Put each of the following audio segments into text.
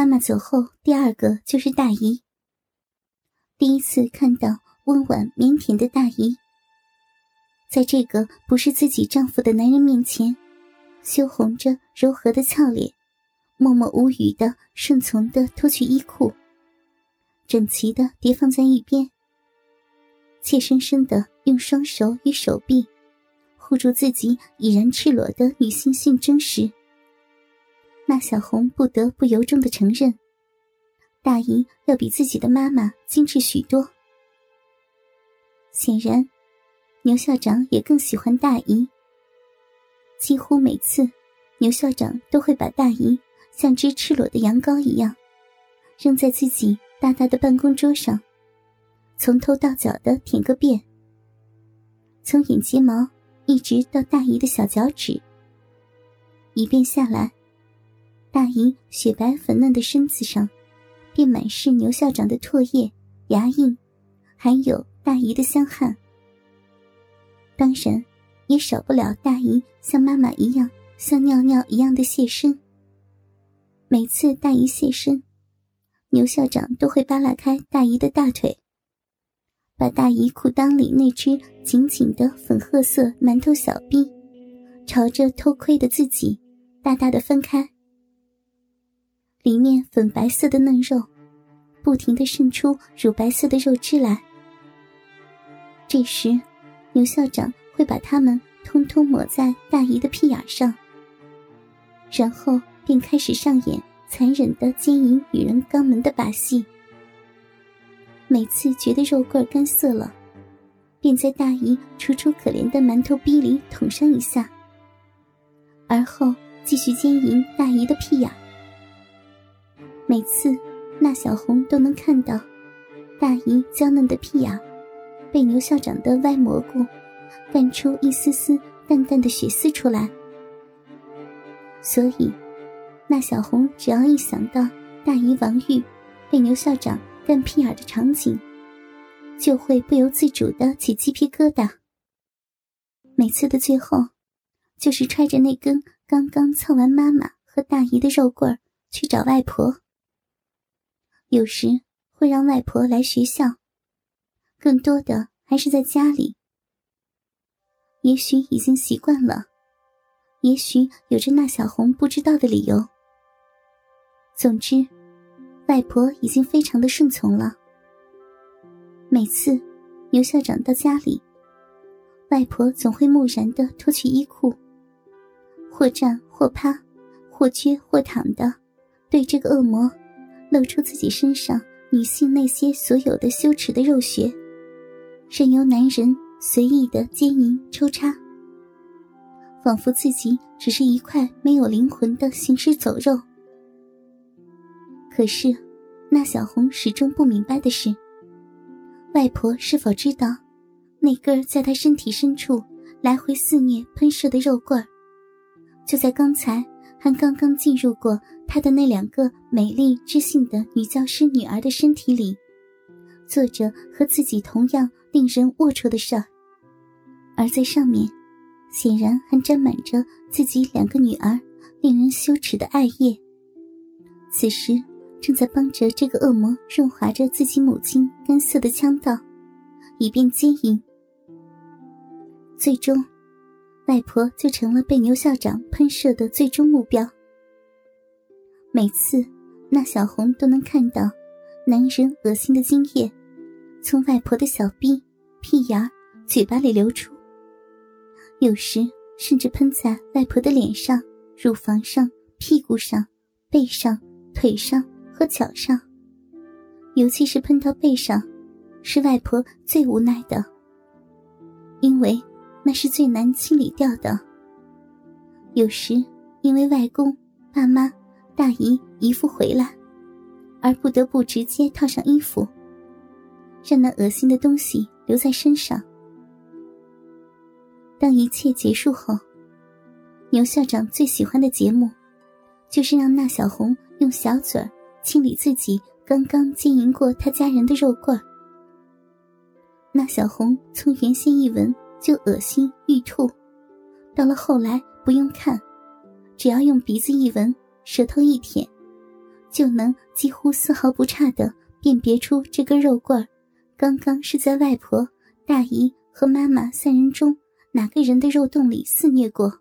妈妈走后，第二个就是大姨。第一次看到温婉腼腆的大姨，在这个不是自己丈夫的男人面前，羞红着柔和的俏脸，默默无语的顺从的脱去衣裤，整齐的叠放在一边，怯生生的用双手与手臂护住自己已然赤裸的女性性征时。那小红不得不由衷的承认，大姨要比自己的妈妈精致许多。显然，牛校长也更喜欢大姨。几乎每次，牛校长都会把大姨像只赤裸的羊羔一样，扔在自己大大的办公桌上，从头到脚的舔个遍，从眼睫毛一直到大姨的小脚趾，一遍下来。大姨雪白粉嫩的身子上，便满是牛校长的唾液、牙印，还有大姨的香汗。当然，也少不了大姨像妈妈一样像尿尿一样的谢身。每次大姨谢身，牛校长都会扒拉开大姨的大腿，把大姨裤裆里那只紧紧的粉褐色馒头小臂，朝着偷窥的自己，大大的分开。里面粉白色的嫩肉，不停的渗出乳白色的肉汁来。这时，牛校长会把它们通通抹在大姨的屁眼上，然后便开始上演残忍的奸淫女人肛门的把戏。每次觉得肉棍干涩了，便在大姨楚楚可怜的馒头逼里捅上一下，而后继续奸淫大姨的屁眼。每次，那小红都能看到大姨娇嫩的屁眼被牛校长的歪蘑菇干出一丝丝淡淡的血丝出来。所以，那小红只要一想到大姨王玉被牛校长干屁眼的场景，就会不由自主的起鸡皮疙瘩。每次的最后，就是揣着那根刚刚蹭完妈妈和大姨的肉棍去找外婆。有时会让外婆来学校，更多的还是在家里。也许已经习惯了，也许有着那小红不知道的理由。总之，外婆已经非常的顺从了。每次牛校长到家里，外婆总会木然的脱去衣裤，或站或趴，或撅或躺的，对这个恶魔。露出自己身上女性那些所有的羞耻的肉穴，任由男人随意的奸淫抽插，仿佛自己只是一块没有灵魂的行尸走肉。可是，那小红始终不明白的是，外婆是否知道，那根在她身体深处来回肆虐喷射的肉棍儿，就在刚才。还刚刚进入过他的那两个美丽知性的女教师女儿的身体里，做着和自己同样令人龌龊的事儿，而在上面，显然还沾满着自己两个女儿令人羞耻的爱液。此时，正在帮着这个恶魔润滑着自己母亲干涩的腔道，以便接应。最终。外婆就成了被牛校长喷射的最终目标。每次，那小红都能看到男人恶心的精液从外婆的小臂、屁眼、嘴巴里流出，有时甚至喷在外婆的脸上、乳房上、屁股上、背上、腿上和脚上。尤其是喷到背上，是外婆最无奈的，因为。那是最难清理掉的。有时因为外公、爸妈、大姨、姨父回来，而不得不直接套上衣服，让那恶心的东西留在身上。当一切结束后，牛校长最喜欢的节目，就是让那小红用小嘴儿清理自己刚刚经营过他家人的肉罐儿。那小红从原先一闻。就恶心欲吐，到了后来不用看，只要用鼻子一闻，舌头一舔，就能几乎丝毫不差的辨别出这根肉棍，刚刚是在外婆、大姨和妈妈三人中哪个人的肉洞里肆虐过，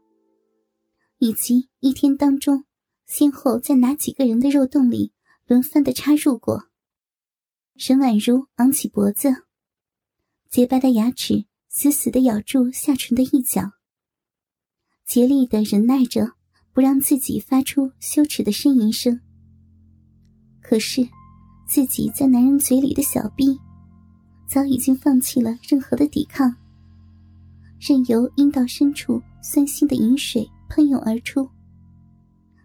以及一天当中先后在哪几个人的肉洞里轮番的插入过。沈婉如昂起脖子，洁白的牙齿死死的咬住下唇的一角，竭力的忍耐着，不让自己发出羞耻的呻吟声。可是，自己在男人嘴里的小臂，早已经放弃了任何的抵抗，任由阴道深处酸性的饮水喷涌而出，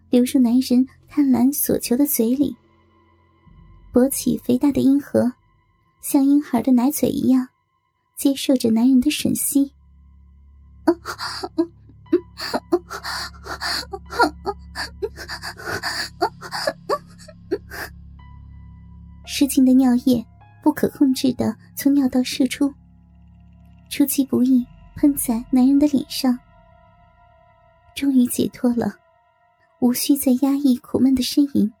流入男人贪婪所求的嘴里。勃起肥大的阴核，像婴孩的奶嘴一样，接受着男人的吮吸。失禁的尿液不可控制的从尿道射出，出其不意喷在男人的脸上。终于解脱了，无需再压抑苦闷的呻吟。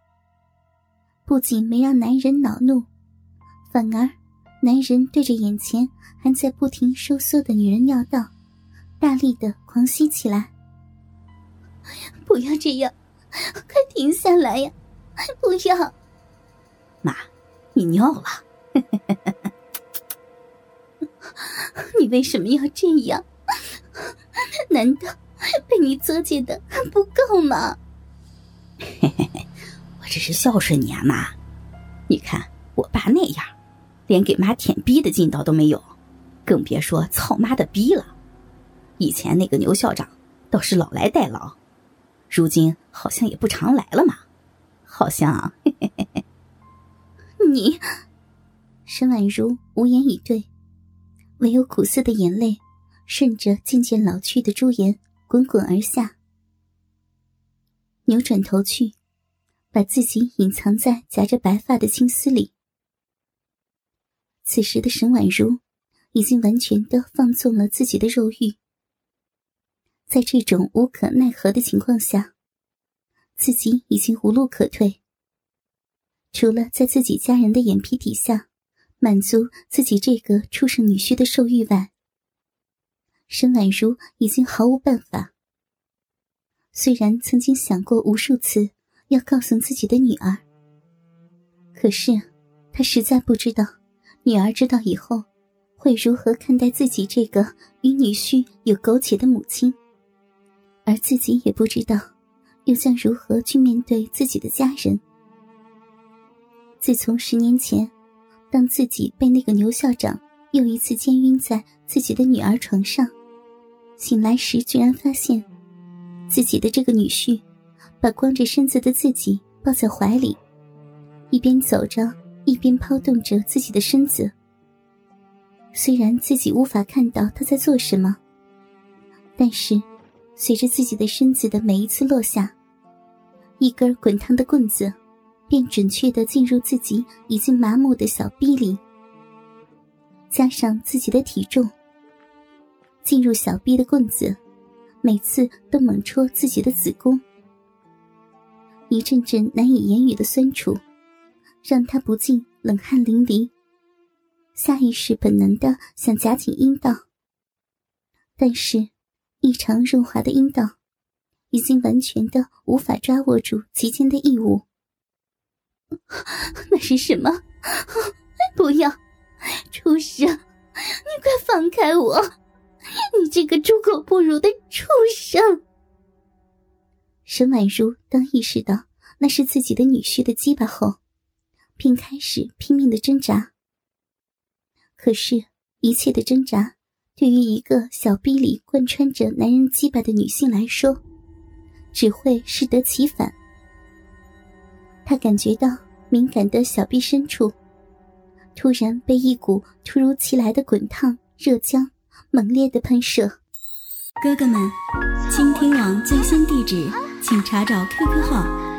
不仅没让男人恼怒，反而，男人对着眼前还在不停收缩的女人尿道，大力的狂吸起来。不要这样，快停下来呀！不要，妈，你尿了。你为什么要这样？难道被你作践的还不够吗？嘿嘿嘿。我只是孝顺你啊，妈！你看我爸那样，连给妈舔逼的劲道都没有，更别说操妈的逼了。以前那个牛校长倒是老来代劳，如今好像也不常来了嘛。好像，嘿嘿嘿嘿。你，沈婉如无言以对，唯有苦涩的眼泪顺着渐渐老去的朱颜滚滚而下，扭转头去。把自己隐藏在夹着白发的青丝里。此时的沈婉如已经完全的放纵了自己的肉欲，在这种无可奈何的情况下，自己已经无路可退。除了在自己家人的眼皮底下满足自己这个畜生女婿的兽欲外，沈婉如已经毫无办法。虽然曾经想过无数次。要告诉自己的女儿，可是他实在不知道，女儿知道以后会如何看待自己这个与女婿有苟且的母亲，而自己也不知道，又将如何去面对自己的家人。自从十年前，当自己被那个牛校长又一次奸晕在自己的女儿床上，醒来时居然发现，自己的这个女婿。把光着身子的自己抱在怀里，一边走着，一边抛动着自己的身子。虽然自己无法看到他在做什么，但是随着自己的身子的每一次落下，一根滚烫的棍子便准确的进入自己已经麻木的小臂里。加上自己的体重，进入小臂的棍子，每次都猛戳自己的子宫。一阵阵难以言语的酸楚，让他不禁冷汗淋漓。下意识本能的想夹紧阴道，但是异常润滑的阴道已经完全的无法抓握住其间的异物。那是什么？不要，畜生！你快放开我！你这个猪狗不如的畜生！沈婉如当意识到那是自己的女婿的鸡巴后，便开始拼命的挣扎。可是，一切的挣扎对于一个小臂里贯穿着男人鸡巴的女性来说，只会适得其反。她感觉到敏感的小臂深处，突然被一股突如其来的滚烫热浆猛烈的喷射。哥哥们，倾听网最新地址。请查找 QQ 号